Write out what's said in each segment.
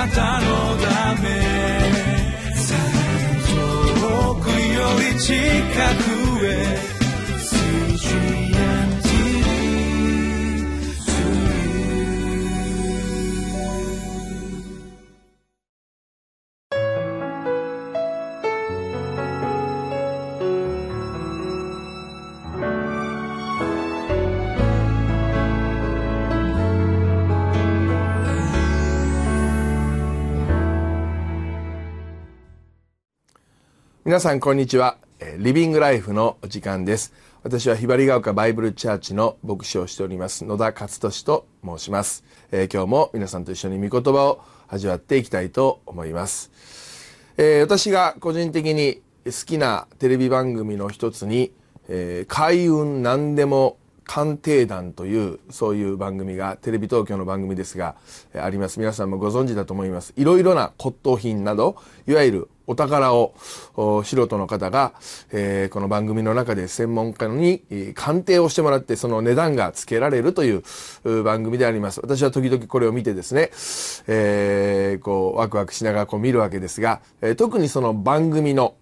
なたのため。遠くより近く。皆さんこんにちは。リビングライフのお時間です。私はひばりが丘バイブルチャーチの牧師をしております。野田勝利と申します、えー、今日も皆さんと一緒に御言葉を味わっていきたいと思います、えー、私が個人的に好きなテレビ番組の一つに、えー、開運何でも鑑定団というそういう番組がテレビ東京の番組ですがあります。皆さんもご存知だと思います。いろいろな骨董品などいわゆるお宝を素人の方が、えー、この番組の中で専門家に鑑定をしてもらってその値段がつけられるという番組であります。私は時々これを見てですね、えー、こうワクワクしながらこう見るわけですが、えー、特にその番組の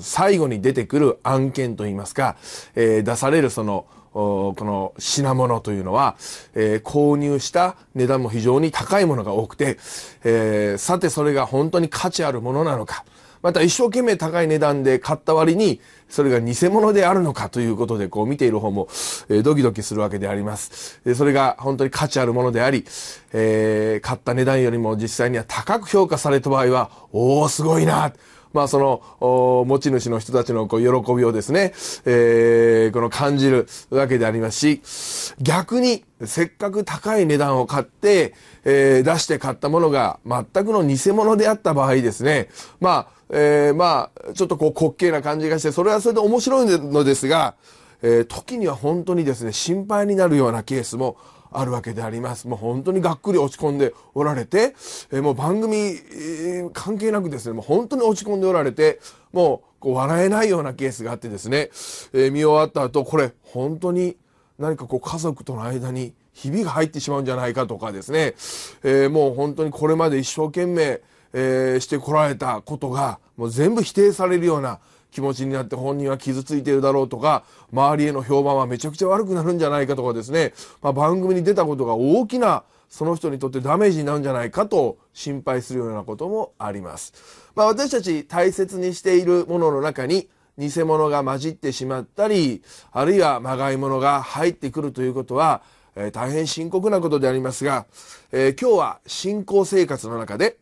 最後に出てくる案件といいますか、えー、出されるそのこの品物というのは、えー、購入した値段も非常に高いものが多くて、えー、さてそれが本当に価値あるものなのか、また一生懸命高い値段で買った割に、それが偽物であるのかということで、こう見ている方も、え、ドキドキするわけであります。でそれが本当に価値あるものであり、えー、買った値段よりも実際には高く評価された場合は、おー、すごいな。まあその、持ち主の人たちのこう喜びをですね、えー、この感じるわけでありますし、逆にせっかく高い値段を買って、えー、出して買ったものが全くの偽物であった場合ですね、まあ、えー、まあ、ちょっとこう滑稽な感じがして、それはそれで面白いのですが、えー、時には本当にですね、心配になるようなケースもあるわけであります。もう本当にがっくり落ち込んでおられて、え、もう番組、えー、関係なくですね、もう本当に落ち込んでおられて、もうこう笑えないようなケースがあってですね、えー、見終わった後、これ本当に何かこう家族との間にひびが入ってしまうんじゃないかとかですね、えー、もう本当にこれまで一生懸命、えー、してこられたことがもう全部否定されるような気持ちになって本人は傷ついてるだろうとか周りへの評判はめちゃくちゃ悪くなるんじゃないかとかですね、まあ、番組に出たことが大きなその人にとってダメージになるんじゃないかと心配するようなこともあります。まあ、私たち大切にしているものの中に偽物が混じってしまったりあるいはまがい物が入ってくるということは、えー、大変深刻なことでありますが、えー、今日は信仰生活の中で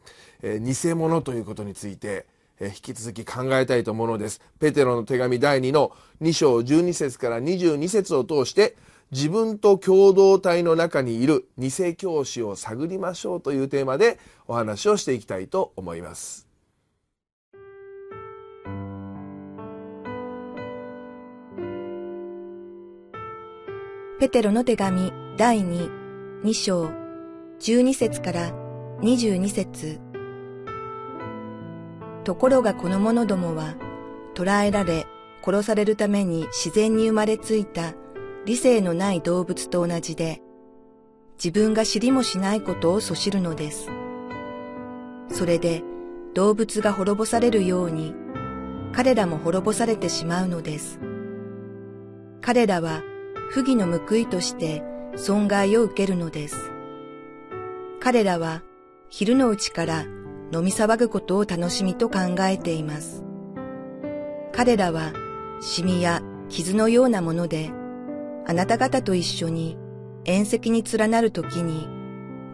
えー、偽物ということについて、えー、引き続き考えたいと思うのです。ペテロの手紙第2の2章12節から22節を通して自分と共同体の中にいる偽教師を探りましょうというテーマでお話をしていきたいと思います。ペテロの手紙第2、2章、12節から22節ところがこの者どもは、捕らえられ、殺されるために自然に生まれついた理性のない動物と同じで、自分が知りもしないことをそしるのです。それで動物が滅ぼされるように、彼らも滅ぼされてしまうのです。彼らは不義の報いとして損害を受けるのです。彼らは昼のうちから飲み騒ぐことを楽しみと考えています。彼らはシミや傷のようなもので、あなた方と一緒に縁石に連なる時に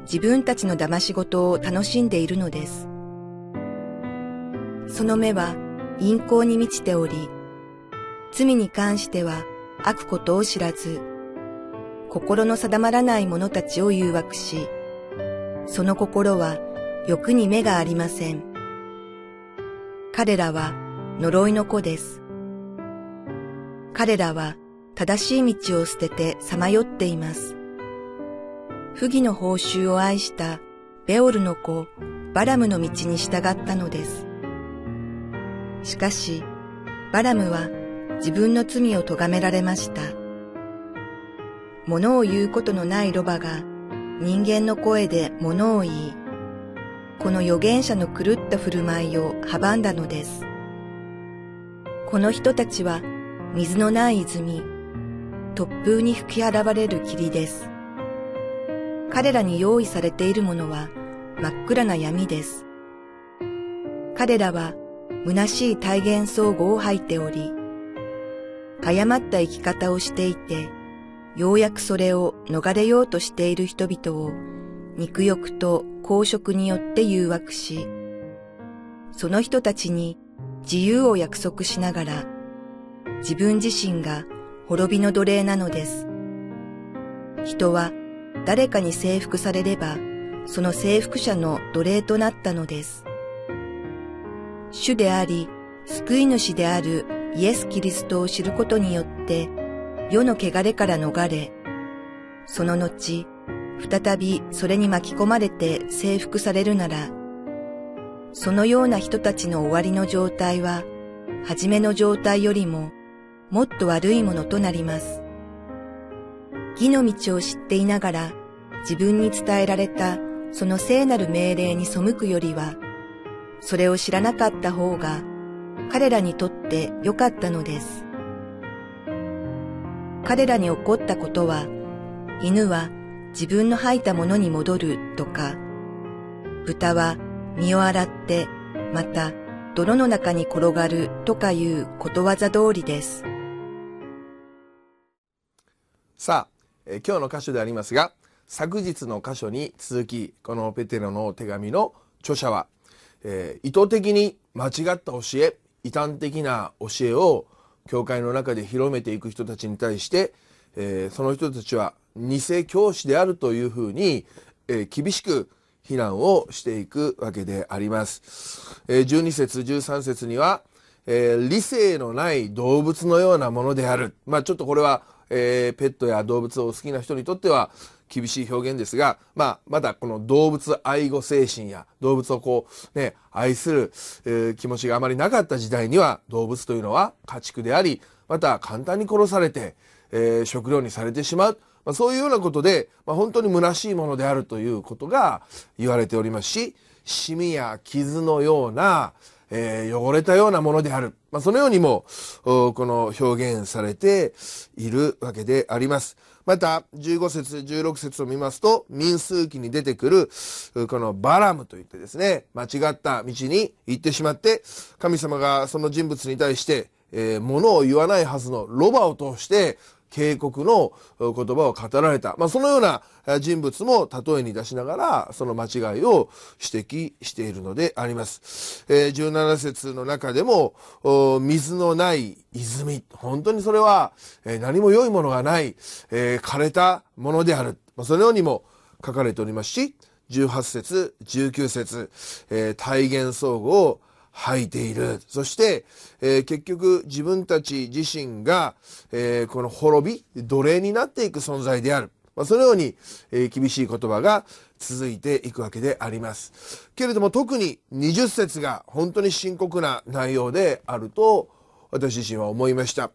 自分たちの騙し事を楽しんでいるのです。その目は陰行に満ちており、罪に関しては悪ことを知らず、心の定まらない者たちを誘惑し、その心は欲に目がありません。彼らは呪いの子です。彼らは正しい道を捨ててさまよっています。不義の報酬を愛したベオルの子バラムの道に従ったのです。しかし、バラムは自分の罪を咎められました。物を言うことのないロバが人間の声で物を言い、この預言者の狂った振る舞いを阻んだのです。この人たちは水のない泉、突風に吹き払われる霧です。彼らに用意されているものは真っ暗な闇です。彼らは虚しい体現相互を吐いており、誤った生き方をしていて、ようやくそれを逃れようとしている人々を肉欲と公職によって誘惑し、その人たちに自由を約束しながら、自分自身が滅びの奴隷なのです。人は誰かに征服されれば、その征服者の奴隷となったのです。主であり、救い主であるイエス・キリストを知ることによって、世の汚れから逃れ、その後、再びそれに巻き込まれて征服されるなら、そのような人たちの終わりの状態は、初めの状態よりももっと悪いものとなります。義の道を知っていながら自分に伝えられたその聖なる命令に背くよりは、それを知らなかった方が彼らにとって良かったのです。彼らに起こったことは、犬は自分の吐いたものに戻るとか、豚は身を洗ってまた泥の中に転がるとかいうことわざ通りです。さあ、え今日の箇所でありますが、昨日の箇所に続き、このペテロの手紙の著者は、えー、意図的に間違った教え、異端的な教えを教会の中で広めていく人たちに対して、えー、その人たちは偽教師であるというふうに、えー、厳しく非難をしていくわけであります。えー、12節13節には、えー、理性のない動物のようなものである。まあちょっとこれは、えー、ペットや動物を好きな人にとっては厳しい表現ですが、まあ、まだこの動物愛護精神や動物をこう、ね、愛する、えー、気持ちがあまりなかった時代には動物というのは家畜であり、また簡単に殺されて、えー、食料にされてしまう。まあ、そういうようなことで、まあ、本当に虚しいものであるということが言われておりますし、シミや傷のような、えー、汚れたようなものである。まあ、そのようにも、この表現されているわけであります。また、15節、16節を見ますと、民数記に出てくる、このバラムといってですね、間違った道に行ってしまって、神様がその人物に対して、えー、物を言わないはずのロバを通して、警告の言葉を語られた。まあ、そのような人物も例えに出しながら、その間違いを指摘しているのであります。えー、17節の中でも、水のない泉。本当にそれは、え、何も良いものがない、えー、枯れたものである。まあ、そのようにも書かれておりますし、18節、19節、えー、体現相互を吐いている。そして、えー、結局自分たち自身が、えー、この滅び、奴隷になっていく存在である。まあ、そのように、えー、厳しい言葉が続いていくわけであります。けれども特に20節が本当に深刻な内容であると私自身は思いました。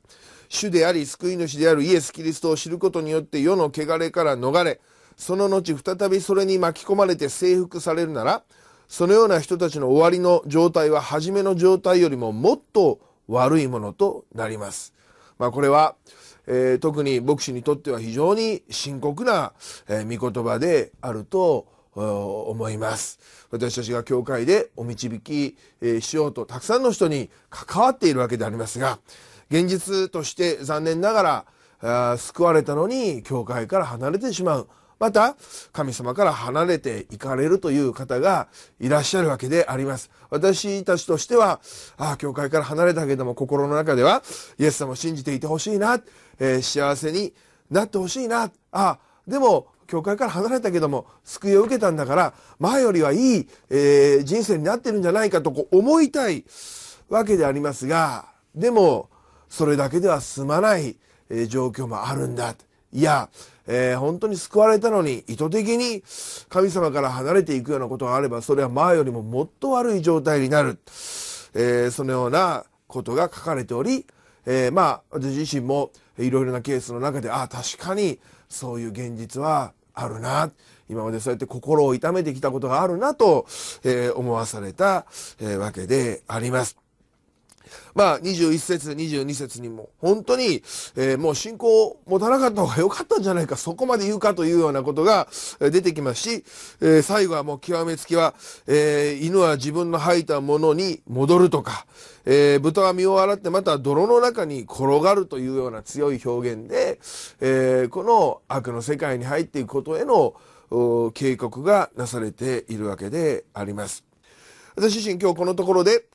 主であり救い主であるイエス・キリストを知ることによって世の汚れから逃れ、その後再びそれに巻き込まれて征服されるなら、そのような人たちの終わりの状態は初めの状態よりももっと悪いものとなります。まあこれは、えー、特に牧師にとっては非常に深刻な、えー、御言葉であると思います。私たちが教会でお導き、えー、しようとたくさんの人に関わっているわけでありますが、現実として残念ながら救われたのに教会から離れてしまう。また、神様から離れていかれるという方がいらっしゃるわけであります。私たちとしては、ああ、教会から離れたけども、心の中では、イエス様を信じていてほしいな、えー、幸せになってほしいな、ああ、でも、教会から離れたけども、救いを受けたんだから、前よりはいい、えー、人生になってるんじゃないかとこう思いたいわけでありますが、でも、それだけでは済まない、えー、状況もあるんだ。いや、えー、本当に救われたのに意図的に神様から離れていくようなことがあれば、それは前よりももっと悪い状態になる。えー、そのようなことが書かれており、えー、まあ、私自身もいろいろなケースの中で、ああ、確かにそういう現実はあるな。今までそうやって心を痛めてきたことがあるなと、え、思わされた、え、わけであります。まあ、21節、22節にも、本当に、えー、もう信仰を持たなかった方が良かったんじゃないか、そこまで言うかというようなことが出てきますし、えー、最後はもう極めつきは、えー、犬は自分の吐いたものに戻るとか、えー、豚は身を洗ってまた泥の中に転がるというような強い表現で、えー、この悪の世界に入っていくことへの警告がなされているわけであります。私自身今日このところで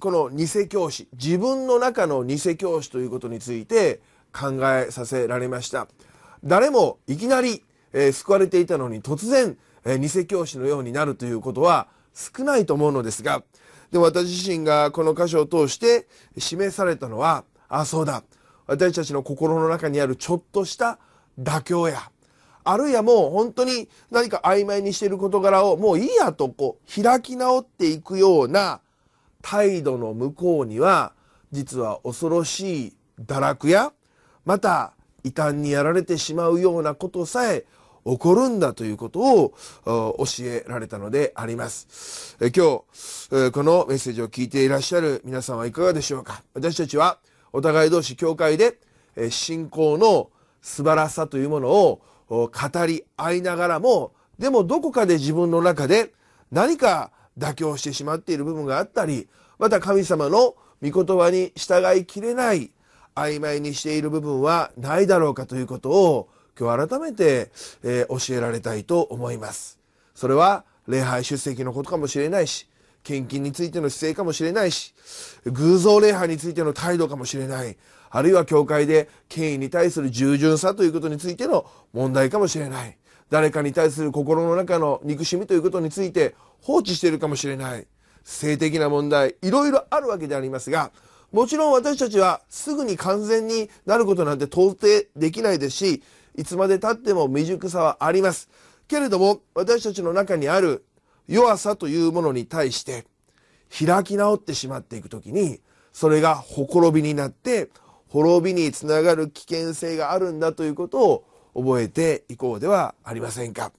この偽教師、自分の中の偽教師ということについて考えさせられました。誰もいきなり、えー、救われていたのに突然、えー、偽教師のようになるということは少ないと思うのですが、で私自身がこの箇所を通して示されたのは、あ、そうだ。私たちの心の中にあるちょっとした妥協や、あるいはもう本当に何か曖昧にしている事柄をもういいやとこう開き直っていくような態度の向こうには実は恐ろしい堕落やまた異端にやられてしまうようなことさえ起こるんだということを教えられたのであります。え今日このメッセージを聞いていらっしゃる皆さんはいかがでしょうか？私たちはお互い同士教会で信仰の素晴らしさというものを語り合いながらもでもどこかで自分の中で何か妥協してしまっている部分があったり、また神様の御言葉に従いきれない、曖昧にしている部分はないだろうかということを今日改めて、えー、教えられたいと思います。それは礼拝出席のことかもしれないし、献金についての姿勢かもしれないし、偶像礼拝についての態度かもしれない。あるいは教会で権威に対する従順さということについての問題かもしれない。誰かに対する心の中の憎しみということについて放置しているかもしれない。性的な問題、いろいろあるわけでありますが、もちろん私たちはすぐに完全になることなんて到底できないですし、いつまで経っても未熟さはあります。けれども、私たちの中にある弱さというものに対して、開き直ってしまっていくときに、それがほころびになって、滅びにつながる危険性があるんだということを覚えていこうではありませんか。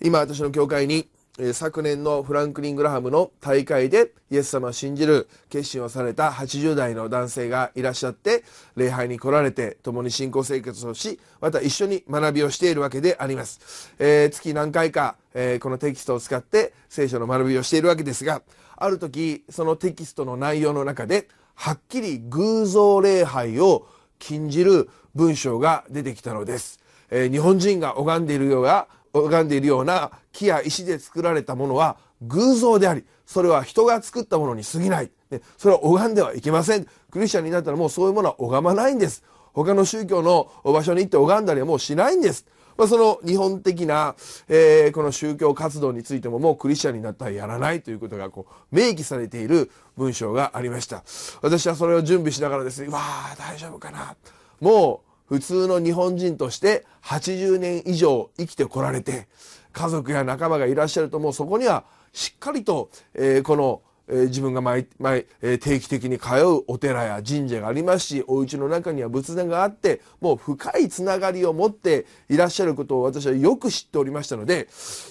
今私の教会に、え昨年のフランクリン・グラハムの大会でイエス様を信じる決心をされた80代の男性がいらっしゃって礼拝に来られて共に信仰生活をしまた一緒に学びをしているわけであります、えー、月何回か、えー、このテキストを使って聖書の学びをしているわけですがある時そのテキストの内容の中ではっきり偶像礼拝を禁じる文章が出てきたのです、えー、日本人が拝んでいるような拝んでいるような木や石で作られたものは偶像であり、それは人が作ったものに過ぎない。それは拝んではいけません。クリスチャンになったらもうそういうものは拝まないんです。他の宗教の場所に行って拝んだりはもうしないんです。まあ、その日本的な、えー、この宗教活動についてももうクリスチャンになったらやらないということがこう明記されている文章がありました。私はそれを準備しながらですね、わあ、大丈夫かな。もう普通の日本人として80年以上生きてこられて、家族や仲間がいらっしゃるともうそこにはしっかりと、えー、この、えー、自分が毎毎、えー、定期的に通うお寺や神社がありますし、お家の中には仏壇があって、もう深いつながりを持っていらっしゃることを私はよく知っておりましたので、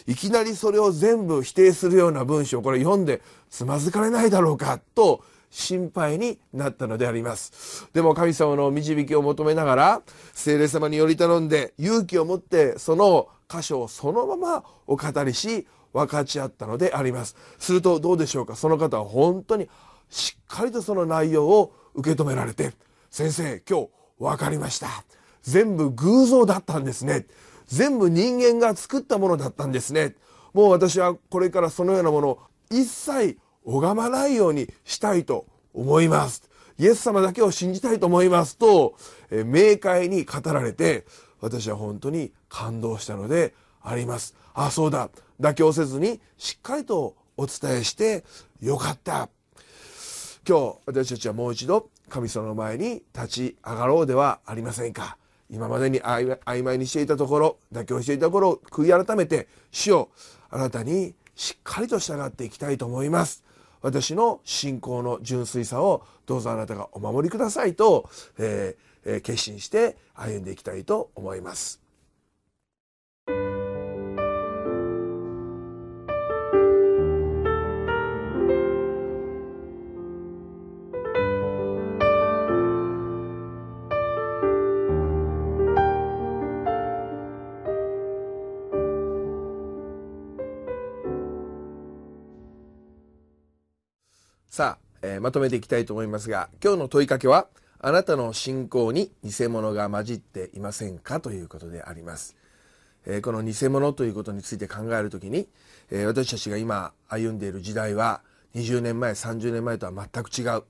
いきなりそれを全部否定するような文章、これ読んでつまずかれないだろうかと、心配になったのであります。でも神様の導きを求めながら、聖霊様により頼んで、勇気を持ってその箇所をそのままお語りし、分かち合ったのであります。するとどうでしょうか？その方は本当にしっかりとその内容を受け止められて、先生、今日分かりました。全部偶像だったんですね。全部人間が作ったものだったんですね。もう私はこれからそのようなものを一切拝まないようにしたいと思います。イエス様だけを信じたいと思いますと、え明快に語られて、私は本当に感動したのであります。あ、そうだ。妥協せずにしっかりとお伝えしてよかった。今日私たちはもう一度神様の前に立ち上がろうではありませんか。今までに曖昧にしていたところ、妥協していたところを悔い改めて、主をあなたにしっかりと従っていきたいと思います。私の信仰の純粋さをどうぞあなたがお守りくださいと、えー、決心して歩んでいきたいと思います。えーまとめていきたいと思いますが、今日の問いかけは、あなたの信仰に偽物が混じっていませんかということであります。えーこの偽物ということについて考えるときに、えー私たちが今歩んでいる時代は、20年前、30年前とは全く違う。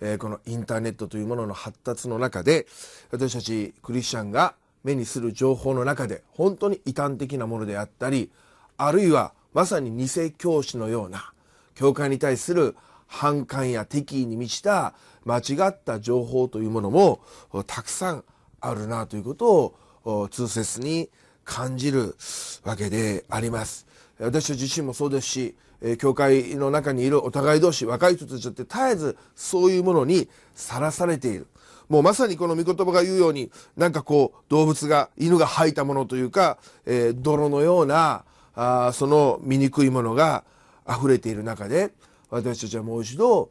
えこのインターネットというものの発達の中で、私たちクリスチャンが目にする情報の中で、本当に異端的なものであったり、あるいはまさに偽教師のような、教会に対する反感や敵意に満ちた間違った情報というものもたくさんあるなということを痛切に感じるわけであります。私自身もそうですし、え教会の中にいるお互い同士、若い人たちだって絶えずそういうものにさらされている。もうまさにこの御言葉が言うように、なんかこう動物が、犬が吐いたものというか、えー泥のような、あその醜いものが溢れている中で、私たちはもう一度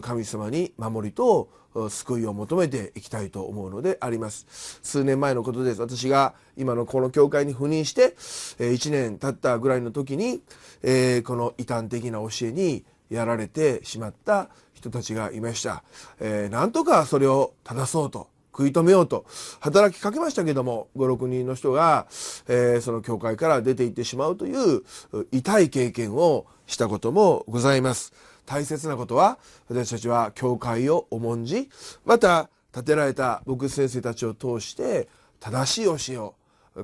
神様に守りと救いを求めていきたいと思うのであります。数年前のことです。私が今のこの教会に赴任して1年経ったぐらいの時にえこの異端的な教えにやられてしまった人たちがいました、えーなんとかそれを正そうと食い止めようと働きかけましたけども56人の人が、えーその教会から出て行ってしまうという痛い経験をしたこともございます。大切なことは私たちは教会を重んじまた建てられた牧師先生たちを通して正しい教えを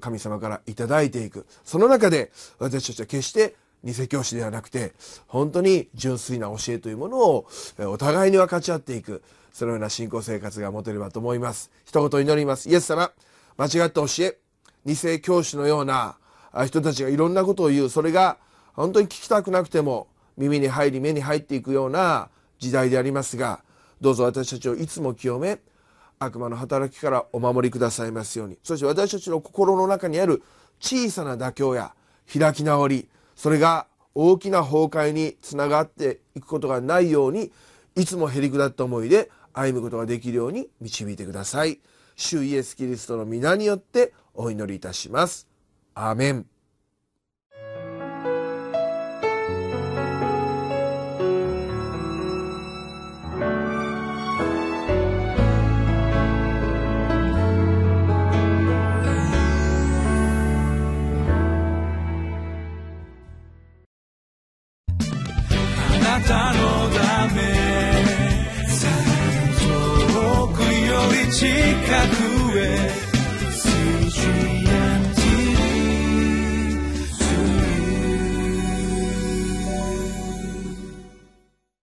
神様からいいていく。その中で私たちは決して偽教師ではなくて本当に純粋な教えというものをえお互いに分かち合っていくそのような信仰生活が持てればと思います。一言祈ります。イエス様間違った教え偽教師のようなあ人たちがいろんなことを言う。それが本当に聞きたくなくても耳に入り目に入っていくような時代でありますがどうぞ私たちをいつも清め悪魔の働きからお守りくださいますように。そして私たちの心の中にある小さな妥協や開き直りそれが大きな崩壊につながっていくことがないようにいつもへりくだった思いで歩むことができるように導いてください。主イエス・キリストの皆によってお祈りいたします。アーメン。